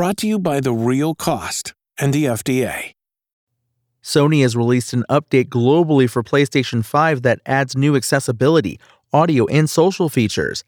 Brought to you by The Real Cost and the FDA. Sony has released an update globally for PlayStation 5 that adds new accessibility, audio, and social features.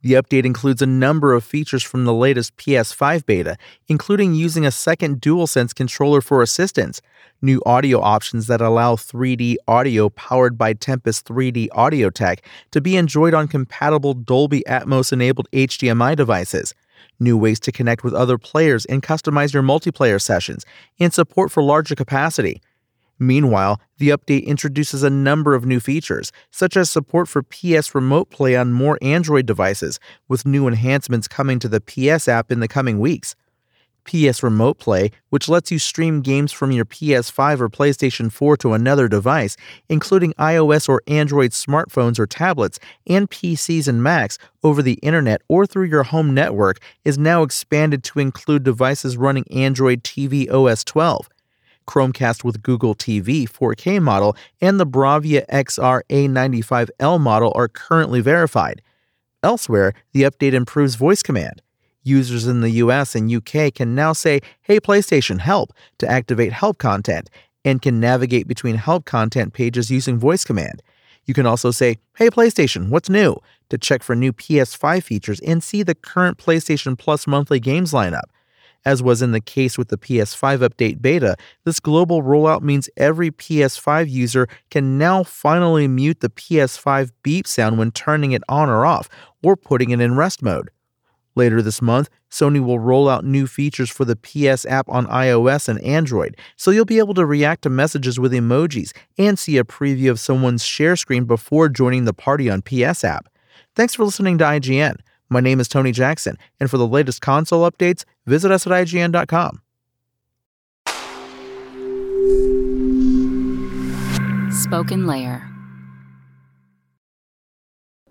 The update includes a number of features from the latest PS5 beta, including using a second DualSense controller for assistance, new audio options that allow 3D audio powered by Tempest 3D Audio Tech to be enjoyed on compatible Dolby Atmos enabled HDMI devices, new ways to connect with other players and customize your multiplayer sessions, and support for larger capacity. Meanwhile, the update introduces a number of new features, such as support for PS Remote Play on more Android devices, with new enhancements coming to the PS app in the coming weeks. PS Remote Play, which lets you stream games from your PS5 or PlayStation 4 to another device, including iOS or Android smartphones or tablets, and PCs and Macs over the internet or through your home network, is now expanded to include devices running Android TV OS 12. Chromecast with Google TV 4K model and the Bravia XR A95L model are currently verified. Elsewhere, the update improves voice command. Users in the US and UK can now say, Hey PlayStation, help to activate help content and can navigate between help content pages using voice command. You can also say, Hey PlayStation, what's new? to check for new PS5 features and see the current PlayStation Plus monthly games lineup. As was in the case with the PS5 update beta, this global rollout means every PS5 user can now finally mute the PS5 beep sound when turning it on or off, or putting it in rest mode. Later this month, Sony will roll out new features for the PS app on iOS and Android, so you'll be able to react to messages with emojis and see a preview of someone's share screen before joining the party on PS app. Thanks for listening to IGN. My name is Tony Jackson, and for the latest console updates, visit us at IGN.com. Spoken Layer.